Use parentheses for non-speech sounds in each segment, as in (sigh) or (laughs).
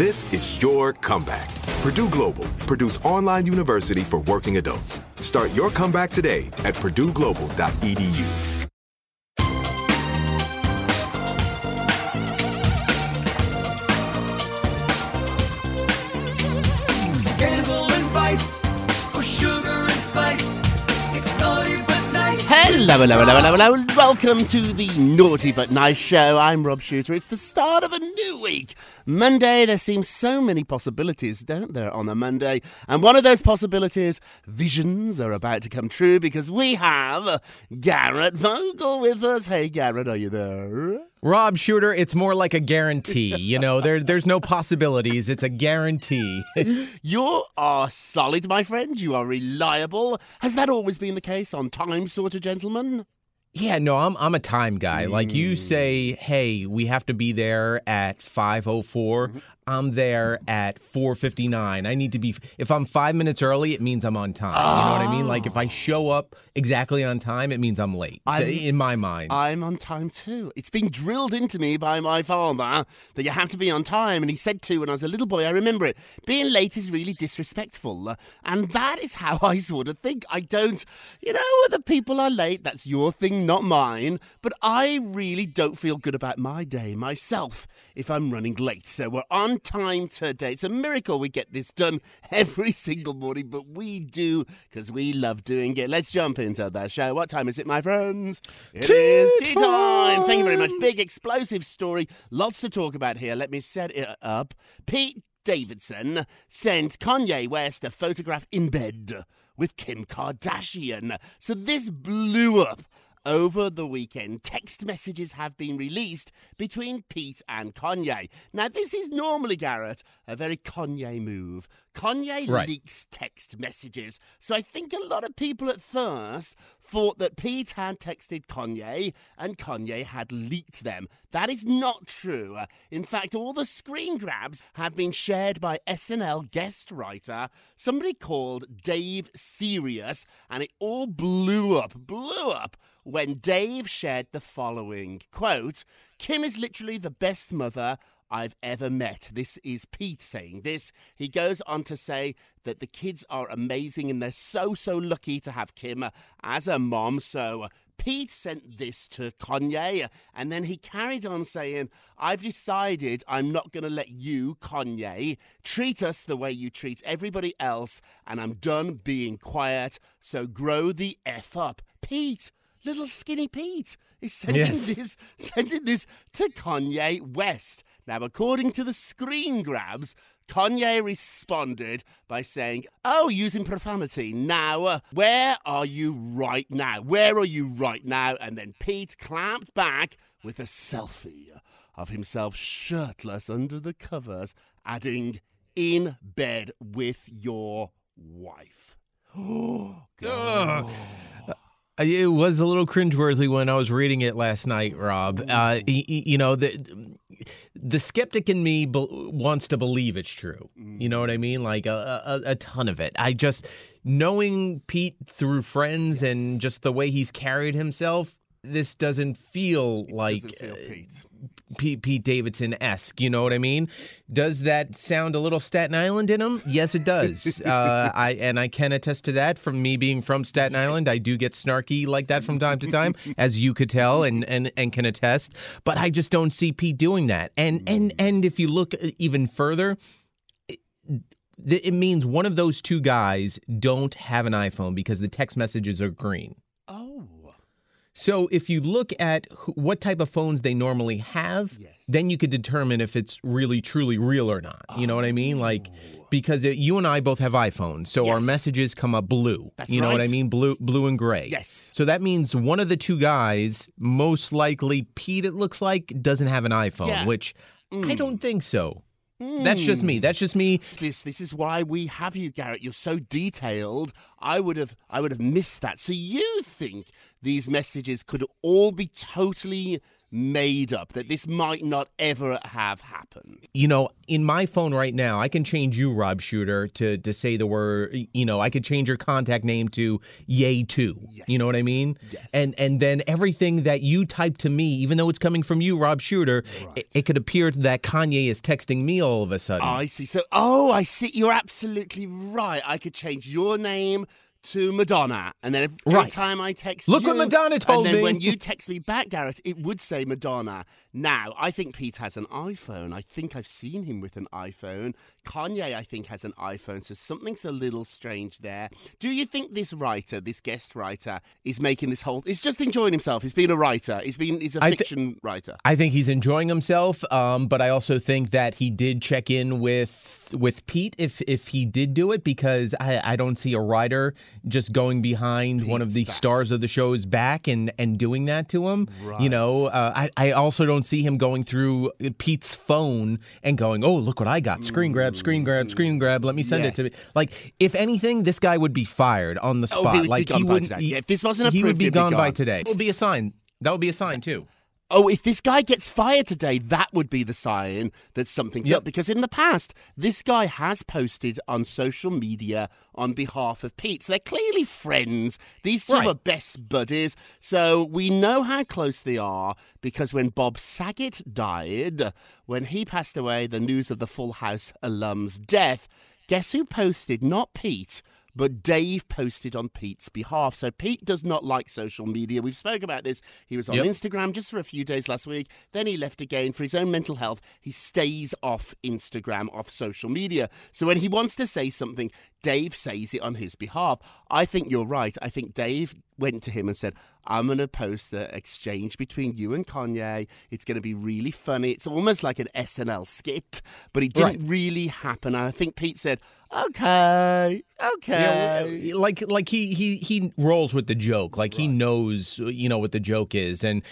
This is your comeback. Purdue Global, Purdue's online university for working adults. Start your comeback today at purdueglobal.edu. Hello, hello, hello, hello, hello. Welcome to the Naughty But Nice Show. I'm Rob Shooter. It's the start of a new week. Monday, there seems so many possibilities, don't there, on a Monday? And one of those possibilities, visions, are about to come true because we have Garrett Vogel with us. Hey, Garrett, are you there? Rob Shooter, it's more like a guarantee. You know, there there's no possibilities. It's a guarantee. (laughs) You are solid, my friend. You are reliable. Has that always been the case on time, sort of gentleman? yeah, no, I'm I'm a time guy. Like you hmm. say, hey, we have to be there at 5:04. I'm there at 4:59. I need to be if I'm 5 minutes early, it means I'm on time. You know what I mean? Like if I ah. show up exactly on time, it means I'm late. I'm- in my mind. I'm on time too. It's been drilled into me by my father that you have to be on time. And he said to when I was a little boy, I remember it, being late is really disrespectful. And that is how I sort of think. I don't, you know, other people are late. That's your thing, not mine. But I really don't feel good about my day myself if I'm running late. So we're on time today. It's a miracle we get this done (laughs) every single morning, but we do because we love doing it. Let's jump into the show. What time is it, my friends? It is tea time. Thank you very much. Big explosive story. Lots to talk about here. Let me set it up. Pete Davidson sent Kanye West a photograph in bed with Kim Kardashian. So this blew up over the weekend, text messages have been released between Pete and Kanye. Now, this is normally, Garrett, a very Kanye move. Kanye Right. leaks text messages. So I think a lot of people at first thought that Pete had texted Kanye and Kanye had leaked them. That is not true. In fact, all the screen grabs have been shared by SNL guest writer, somebody called Dave Sirus, and it all blew up, blew up when Dave shared the following quote Kim is literally the best mother I've ever met. This is Pete saying this. He goes on to say that the kids are amazing and they're so, so lucky to have Kim as a mom. So uh, Pete sent this to Kanye, and then he carried on saying, I've decided I'm not going to let you, Kanye, treat us the way you treat everybody else, and I'm done being quiet, so grow the F up. Pete, little skinny Pete, is sending Yes. this sending this to Kanye West. Now, according to the screen grabs, Kanye responded by saying, Oh, using profanity. Now, uh, where are you right now? Where are you right now? And then Pete clamped back with a selfie of himself shirtless under the covers, adding, In bed with your wife. Oh, God. Uh, It was a little cringeworthy when I was reading it last night, Rob. Uh, y- you know, the the skeptic in me be- wants to believe it's true. You know what I mean? Like a, a, a ton of it. I just knowing Pete through friends and just the way he's carried himself. This doesn't feel like Doesn't feel uh, Pete. Pete, Pete Davidson esque. You know what I mean? Does that sound a little Staten Island in him? Yes, it does. (laughs) uh, I and I can attest to that from me being from Staten Island. I do get snarky like that from time to time, (laughs) as you could tell and and and can attest. But I just don't see Pete doing that. And and and if you look even further. it- It means one of those two guys don't have an iPhone because the text messages are green. Oh. So if you look at what type of phones they normally have, Yes. then you could determine if it's really truly real or not. You know what I mean? Like because it, you and I both have iPhones, so our Oh. Yes. messages come up blue. That's you know what I right. mean? Blue blue and gray. Yes. So that means one of the two guys, most likely Pete it looks like, doesn't have an iPhone, Yeah. which Mm. I don't think so. That's just me. That's just me. This this is why we have you, Garrett. You're so detailed. I would have I would have missed that. So you think these messages could all be totally made up? That this might not ever have happened? you know, in my phone right now, I can change you, Rob Shooter, to to say the word. You know, I could change your contact name to Yay Two. Yes. You know what I mean? Yes. And and then everything that you type to me, even though it's coming from you, Rob Shooter, it, it could appear that Kanye is texting me all of a sudden. I see. So oh, I see. You're absolutely right. I could change your name. To Madonna, and then every Right. time I text Look you, what Madonna told and then me. when you (laughs) text me back, Garrett, it would say Madonna. Now, I think Pete has an iPhone. I think I've seen him with an iPhone. Kanye, I think, has an iPhone, so something's a little strange there. Do you think this writer, this guest writer, is making this whole? He's just enjoying himself. He's been a writer. He's been. He's a I fiction writer. I think he's enjoying himself, um, but I also think that he did check in with with Pete if if he did do it because I, I don't see a writer just going behind one of the back. stars of the show's back and and doing that to him. You know, uh, I I also don't see him going through uh, Pete's phone and going, oh look what I got, screen grab, screen grab, screen mm. grab. Let me send it to me. Like if anything, this guy would be fired on the Oh, he spot. would be like gone he by wouldn't. today. he- if this wasn't he would approved, be he'd be gone by today. That would be a sign. That would be a sign too. Oh, if this guy gets fired today, that would be the sign that something's Yep. up. Because in the past, this guy has posted on social media on behalf of Pete. So they're clearly friends. These two Right. are best buddies. So we know how close they are because when Bob Saget died, when he passed away, the news of the Full House alum's death, guess who posted? Not Pete. But Dave posted on Pete's behalf. So Pete does not like social media. We've spoke about this. He was on Yep. Instagram just for a few days last week. Then he left again for his own mental health. He stays off Instagram, off social media. So when he wants to say something, Dave says it on his behalf. I think you're right. I think Dave went to him and said, I'm going to post the exchange between you and Kanye. It's going to be really funny. It's almost like an SNL skit, but it didn't Right. really happen. And I think Pete said, okay, okay. Like like he he he rolls with the joke. Like he knows you know what the joke is, and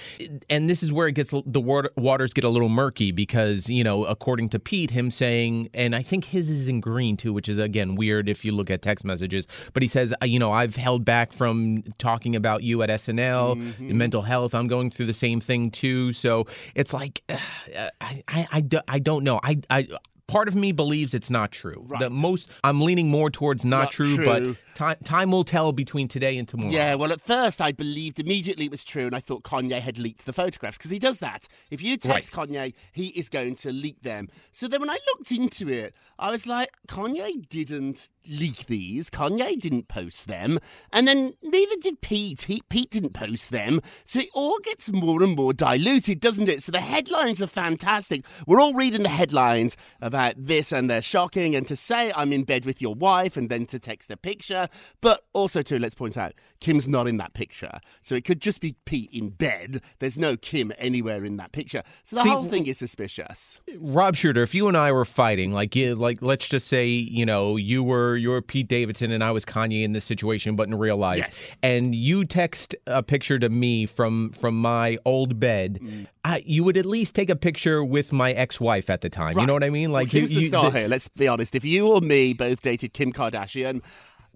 and this is where it gets the water, waters get a little murky because you know according to Pete, him saying, and I think his is in green too, which is again weird if you look at text messages. But he says, you know, I've held back from talking about you at SNL, mental health. I'm going through the same thing too. So it's like uh, (sighs) I I I, I don't know. I I. Part of me believes it's not true. The most I'm leaning more towards not, Not true, true. but Time, time will tell between today and tomorrow. Yeah, well, at first I believed immediately it was true, and I thought Kanye had leaked the photographs because he does that. If you text Kanye, he is going to leak them. So then when I looked into it, I was like, Kanye didn't leak these. Kanye didn't post them, and then neither did Pete. He, Pete didn't post them. So it all gets more and more diluted, doesn't it? So the headlines are fantastic. We're all reading the headlines about this, and they're shocking. And to say I'm in bed with your wife, and then to text a picture, but also too, let's point out, Kim's not in that picture, so it could just be Pete in bed. There's no Kim anywhere in that picture, so the See, whole thing is suspicious. Rob Shooter, if you and I were fighting, like you, like let's just say, you know, you were you're Pete Davidson and I was Kanye in this situation, but in real life, Yes. and you text a picture to me from from my old bed, Mm. I, you would at least take a picture with my ex-wife at the time. You know what I mean? Like well, you, the you- start the- here. Let's be honest. If you or me both dated Kim Kardashian.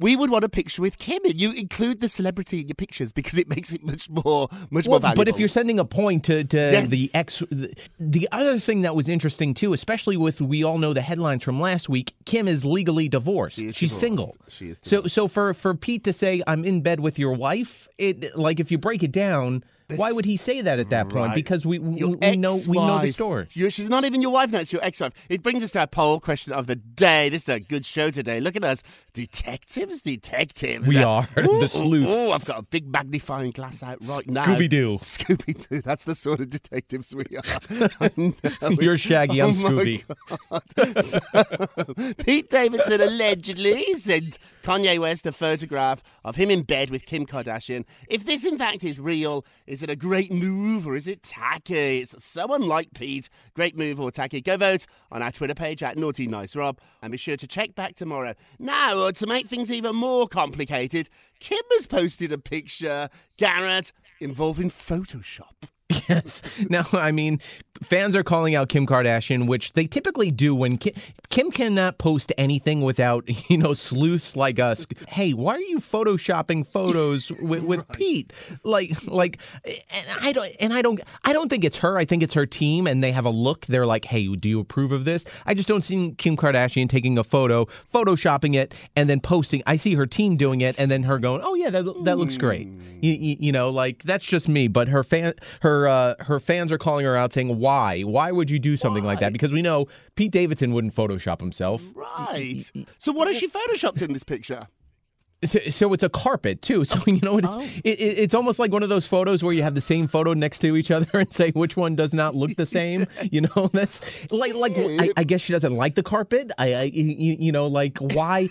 We would want a picture with Kim, and you include the celebrity in your pictures because it (laughs) makes it much more, much more valuable. but if you're sending a point to, to Yes. the ex, the, the other thing that was interesting too, especially with we all know the headlines from last week, Kim is legally divorced. She is She's divorced. single. She is So so for for Pete to say I'm in bed with your wife, it like if you break it down, why would he say that at that point? Right. Because we we, we know we know the story. She's not even your wife now; it's your ex-wife. It brings us to our poll question of the day. This is a good show today. Look at us, detectives, detectives. We Uh, are, (laughs) the ooh, ooh, sleuths. ooh, I've got a big magnifying glass out right now. Scooby-Doo. Scooby Doo. That's the sort of detectives we are. (laughs) You're Shaggy, I'm Oh Scooby. So, (laughs) Pete Davidson allegedly sent Kanye West a photograph of him in bed with Kim Kardashian. If this in fact is real, is it a great move or is it tacky? It's so unlike Pete. Great move or tacky? Go vote on our Twitter page at Naughty Nice Rob and be sure to check back tomorrow. Now, uh, to make things even more complicated, Kim has posted a picture, Garrett, involving Photoshop. (laughs) Yes. Now, I mean, fans are calling out Kim Kardashian, which they typically do when Kim, Kim cannot post anything without, (laughs) you know, sleuths like us. Hey, why are you photoshopping photos (laughs) with, with Pete? Like, like, and I don't, and I don't, I don't think it's her. I think it's her team, and they have a look. They're like, hey, do you approve of this? I just don't see Kim Kardashian taking a photo, photoshopping it, and then posting. I see her team doing it, and then her going, oh yeah, that that looks great. You, you, you know, like that's just me. But her fan, her uh, her fans are calling her out, saying, "Why? Why Why would you do something like that?" Because we know Pete Davidson wouldn't Photoshop himself. Right. So what has she photoshopped in this picture? So, so it's a carpet too. So (laughs) you know, it, oh. it, it, it's almost like one of those photos where you have the same photo next to each other (laughs) and say which one does not look the same. (laughs) You know, that's like like I, I guess she doesn't like the carpet. I, I you, you know like why.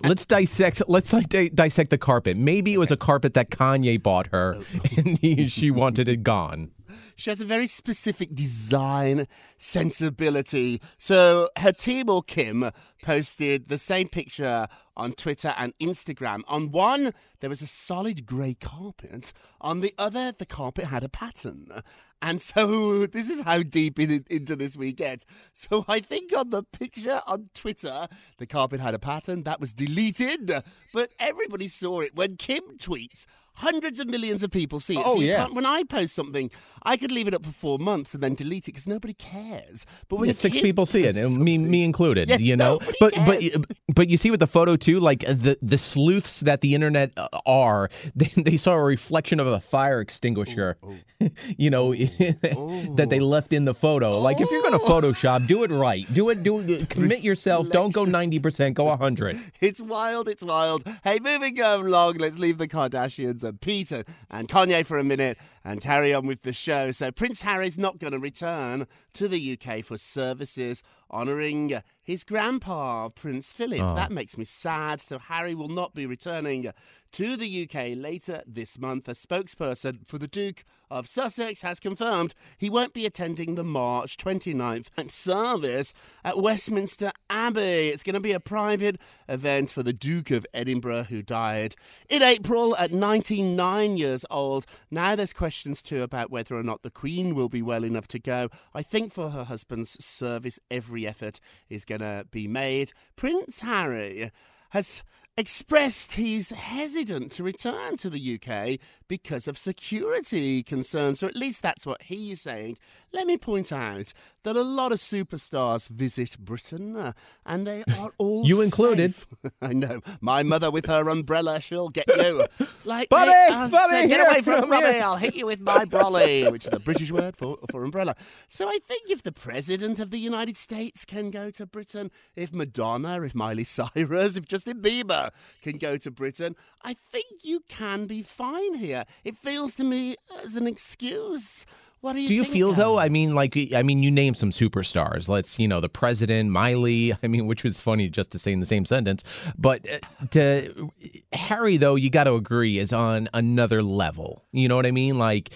Let's dissect. Let's like di- dissect the carpet. Maybe it was a carpet that Kanye bought her, oh. and he, she wanted it gone. She has a very specific design sensibility. So her team or Kim posted the same picture on Twitter and Instagram. On one, there was a solid grey carpet. On the other, the carpet had a pattern. And so (laughs) this is how deep in, into this we get. So I think on the picture on Twitter, the carpet had a pattern that was deleted, but everybody saw it when Kim tweets. Hundreds of millions of people see it. Oh, so yeah. when I post something, I could leave it up for four months and then delete it because nobody cares. But when Yeah, six people see it, me me (laughs) included. You know, but cares. but but you see with the photo too, like the the sleuths that the internet uh, are, (laughs) they, they saw a reflection of a fire extinguisher, (laughs) you know, that they left in the photo. Like if you're gonna Photoshop, do it right. Do it. Do it. Commit yourself. Don't go ninety percent. Go hundred. It's wild, it's wild. Hey, moving along, let's leave the Kardashians and Peter and Kanye for a minute and carry on with the show. So, Prince Harry's not going to return to the UK for services honouring his grandpa, Prince Philip. Oh. That makes me sad. So, Harry will not be returning to the UK later this month. A spokesperson for the Duke of Sussex has confirmed he won't be attending the March 29th service at Westminster Abbey. It's going to be a private event for the Duke of Edinburgh, who died in April at 99 years old. Now there's questions too about whether or not the Queen will be well enough to go. I think for her husband's service, every effort is going to be made. Prince Harry has expressed he's hesitant to return to the UK because of security concerns, or at least that's what he's saying. Let me point out that a lot of superstars visit Britain, uh, and they (laughs) are all You included. (laughs) I know. My mother with her umbrella, she'll get you. Like, Bobby, they are Bobby, safe. get away from here. I'll hit you with my brolly, which is a British word for, for umbrella. So I think if the president of the United States can go to Britain, if Madonna, if Miley (laughs) Cyrus, if Justin Bieber can go to Britain, I think you can be fine here. It feels to me as an excuse. What do you Do you feel though? I mean, like, I mean, you name some superstars. Let's, you know, the president, Miley. (laughs) I mean, which was funny just to say in the same sentence. But uh, to Harry, though, you got to agree is on another level. You know what I mean? Like.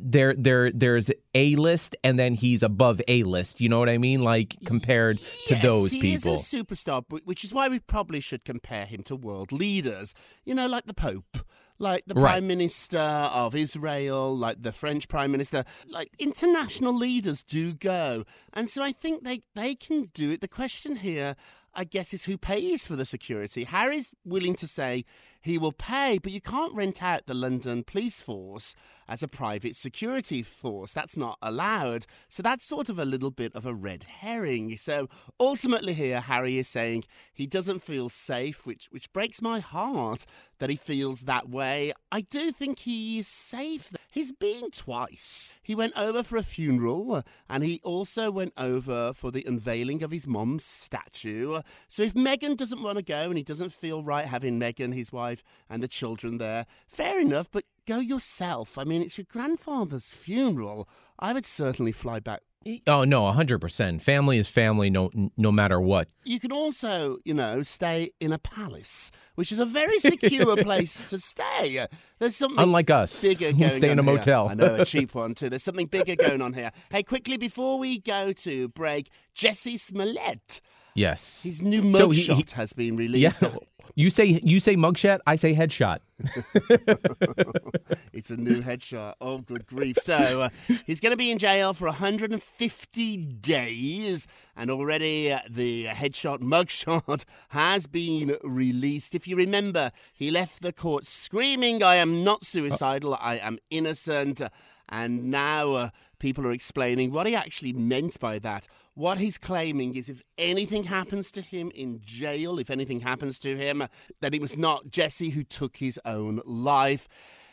There, there, there's a list, and then he's above a list. You know what I mean? Like compared to those he people. is a superstar, which is why we probably should compare him to world leaders. You know, like the Pope, like the Right. Prime Minister of Israel, like the French Prime Minister. Like international leaders do go, and so I think they they can do it. The question here. I guess is who pays for the security. Harry's willing to say he will pay, but you can't rent out the London police force as a private security force. That's not allowed. So that's sort of a little bit of a red herring. So ultimately, here, Harry is saying he doesn't feel safe, which, which breaks my heart that he feels that way. I do think he is safe. He's been twice. He went over for a funeral and he also went over for the unveiling of his mom's statue. So if Meghan doesn't want to go and he doesn't feel right having Meghan, his wife, and the children there, fair enough, but go yourself. I mean, it's your grandfather's funeral. I would certainly fly back. Oh no, hundred percent. Family is family, no, no matter what. You can also, you know, stay in a palace, which is a very (laughs) secure place to stay. There's something Unlike us, bigger going stay in a here. motel. I know a (laughs) cheap one too. There's something bigger going on here. Hey, quickly before we go to break, Jussie Smollett, Yes. his new mugshot So he- he- has been Yeah. (laughs) You say you say mugshot, I say headshot. (laughs) It's a new headshot. Oh, good grief. So uh, he's going to be in jail for 150 days, and already uh, the headshot mugshot (laughs) has been released. If you remember, he left the court screaming, I am not suicidal, I am innocent. And now uh, people are explaining what he actually meant by that. What he's claiming is if anything happens to him in jail, if anything happens to him, that it was not Jussie who took his own life.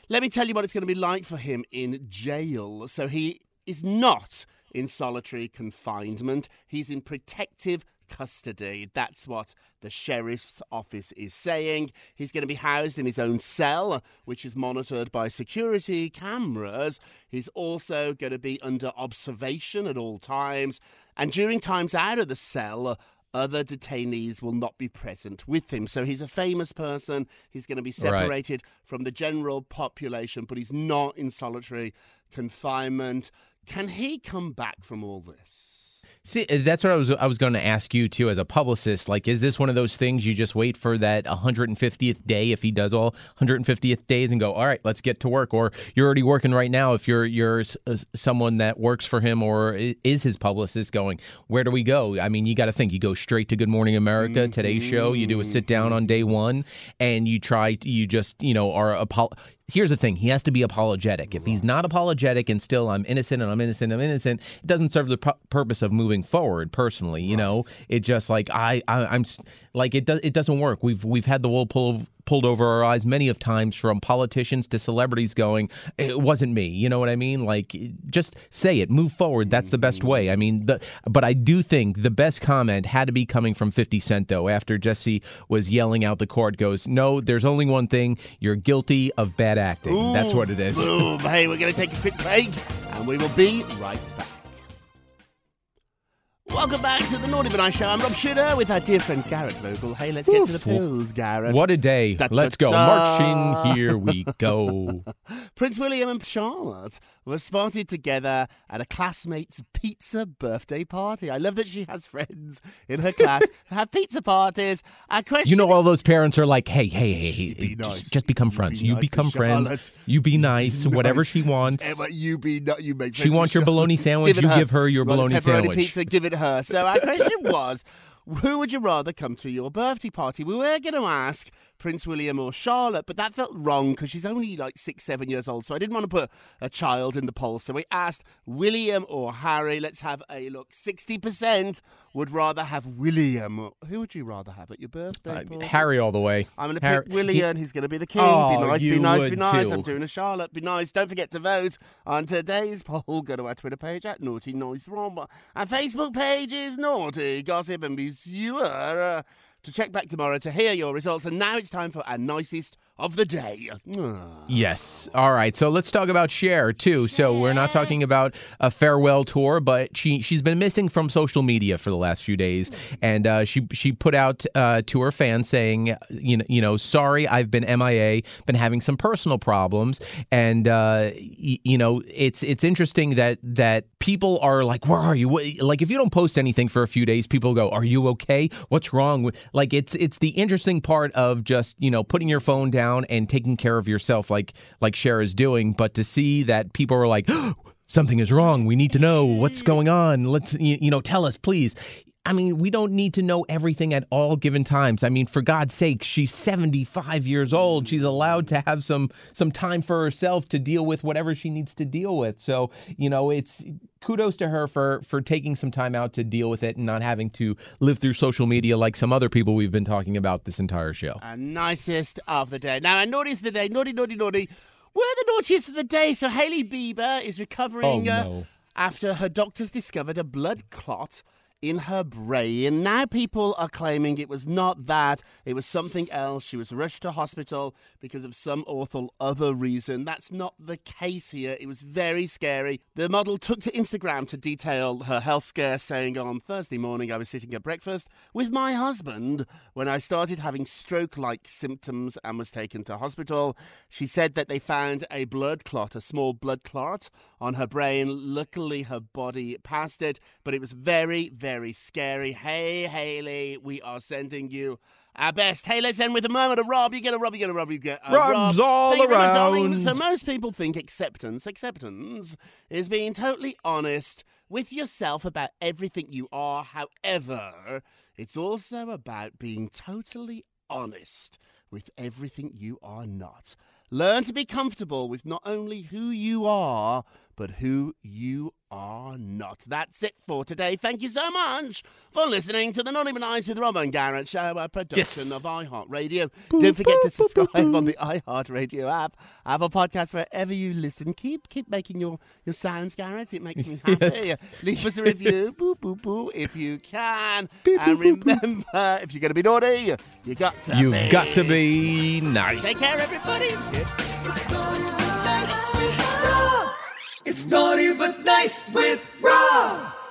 Let me tell you what it's going to be like for him in jail. So he is not in solitary confinement, he's in protective custody. That's what the sheriff's office is saying. He's going to be housed in his own cell, which is monitored by security cameras. He's also going to be under observation at all times. And during times out of the cell, uh, other detainees will not be present with him. So he's a famous person. He's going to be Right. separated from the general population, but he's not in solitary confinement. Can he come back from all this? See, that's what I was I was going to ask you too as a publicist. Like, is this one of those things you just wait for that 150th day if he does all 150th days and go, all right, let's get to work, or you're already working right now if you're you're s- uh, s- someone that works for him or is his publicist going, where do we go? I mean, you got to think. You go straight to Good Morning America, Today's Show. You do a sit down on mm-hmm. day one, and you try. You just you know are apo- Here's the thing: he has to be apologetic. If he's not apologetic and still I'm innocent and I'm innocent, and I'm innocent, it doesn't serve the pu- purpose of moving forward. Personally, you know, it just like I, I I'm like it does it doesn't work. We've we've had the wool pull pulled over our eyes many of times from politicians to celebrities going, it wasn't me. You know what I mean? Like just say it, move forward. That's the best way. I mean, the, but I do think the best comment had to be coming from 50 Cent though. After Jussie was yelling out the court, goes, no, there's only one thing. You're guilty of bad acting. That's what it is. Boom. Hey, we're going to take a quick break and we will be right back. Welcome back to the Naughty But Nice Show. I'm Rob Shooter with our dear friend Garrett Vogel. Hey, let's get to the pills, Garrett. What a day. Da, da, Let's go. da. Marching, here we go. (laughs) Prince William and Charlotte were spotted together at a classmate's pizza birthday party. I love that she has friends in her class (laughs) who have pizza parties. A question You know, all those parents are like, hey, hey, hey, You be hey nice. just, just become friends. be You nice become friends. Charlotte. You be nice. Whatever Nice. she wants. Emma, you be not, you make She wants your bologna sandwich, Give you give her your bologna sandwich. pizza, give it her. So our question was, who would you rather come to your birthday party? We were going to ask Prince William or Charlotte, but that felt wrong because she's only like six, seven years old. So I didn't want to put a child in the poll. So we asked William or Harry. Let's have a look. 60% would rather have William. Who would you rather have at your birthday? Uh, Harry all the way. I'm going to pick William. He's going to be the king. Oh, be nice, be nice, be nice. too. I'm doing a Charlotte. Be nice. Don't forget to vote on today's poll. Go to our Twitter page at Naughty Nice Rob. Our Facebook page is Naughty Gossip and Be Sure uh, to check back tomorrow to hear your results. And now it's time for our nicest of the day. Yes. All right. So let's talk about Cher too. So we're not talking about a farewell tour, but she she's been missing from social media for the last few days, and uh, she she put out uh, to her fans saying, you know, you know, sorry, I've been MIA, been having some personal problems, and uh, y- you know, it's it's interesting that that people are like, where are you? What, like if you don't post anything for a few days, people go, are you okay? What's wrong? Like it's it's the interesting part of just you know putting your phone down and taking care of yourself, like like Cher is doing. But to see that people are like. (gasps) Something is wrong. We need to know what's going on. Let's, you, you know, tell us, please. I mean, we don't need to know everything at all given times. I mean, for God's sake, she's 75 years old. She's allowed to have some some time for herself to deal with whatever she needs to deal with. So, you know, it's kudos to her for for taking some time out to deal with it and not having to live through social media like some other people we've been talking about this entire show. Nicest of the day. Now, naughtiest of the day, naughty, naughty, naughty. We're the naughtiest of the day. So, Hailey Bieber is recovering Oh, uh, after her doctors discovered a blood clot in her brain. Now, people are claiming it was not that, it was something else. She was rushed to hospital because of some awful other reason. That's not the case here. It was very scary. The model took to Instagram to detail her health scare, saying on Thursday morning, I was sitting at breakfast with my husband when I started having stroke like symptoms and was taken to hospital. She said that they found a blood clot, a small blood clot on her brain. Luckily, her body passed it, but it was very, very scary. Hey, Hailey, we are sending you. Our best. Hey, let's end with a moment of Rob. You get a Rob, you get a Rob, you get a Rob's Rob. all Thank you very much, darling. around. So most people think acceptance, acceptance is being totally honest with yourself about everything you are. However, it's also about being totally honest with everything you are not. Learn to be comfortable with not only who you are, but who you are not. That's it for today. Thank you so much for listening to the Naughty But Nice with Rob and Garrett show, a production Yes. of iHeartRadio. Don't forget to subscribe on the iHeartRadio app, Apple Podcast, wherever you listen. Keep keep making your, your sounds, Garrett. It makes me happy. (laughs) Yes. Leave us a review, boo boo boo, if you can. and remember, if you're going to be naughty, you got to You've be. got to be nice. Take care, everybody. It's naughty but nice with Rob.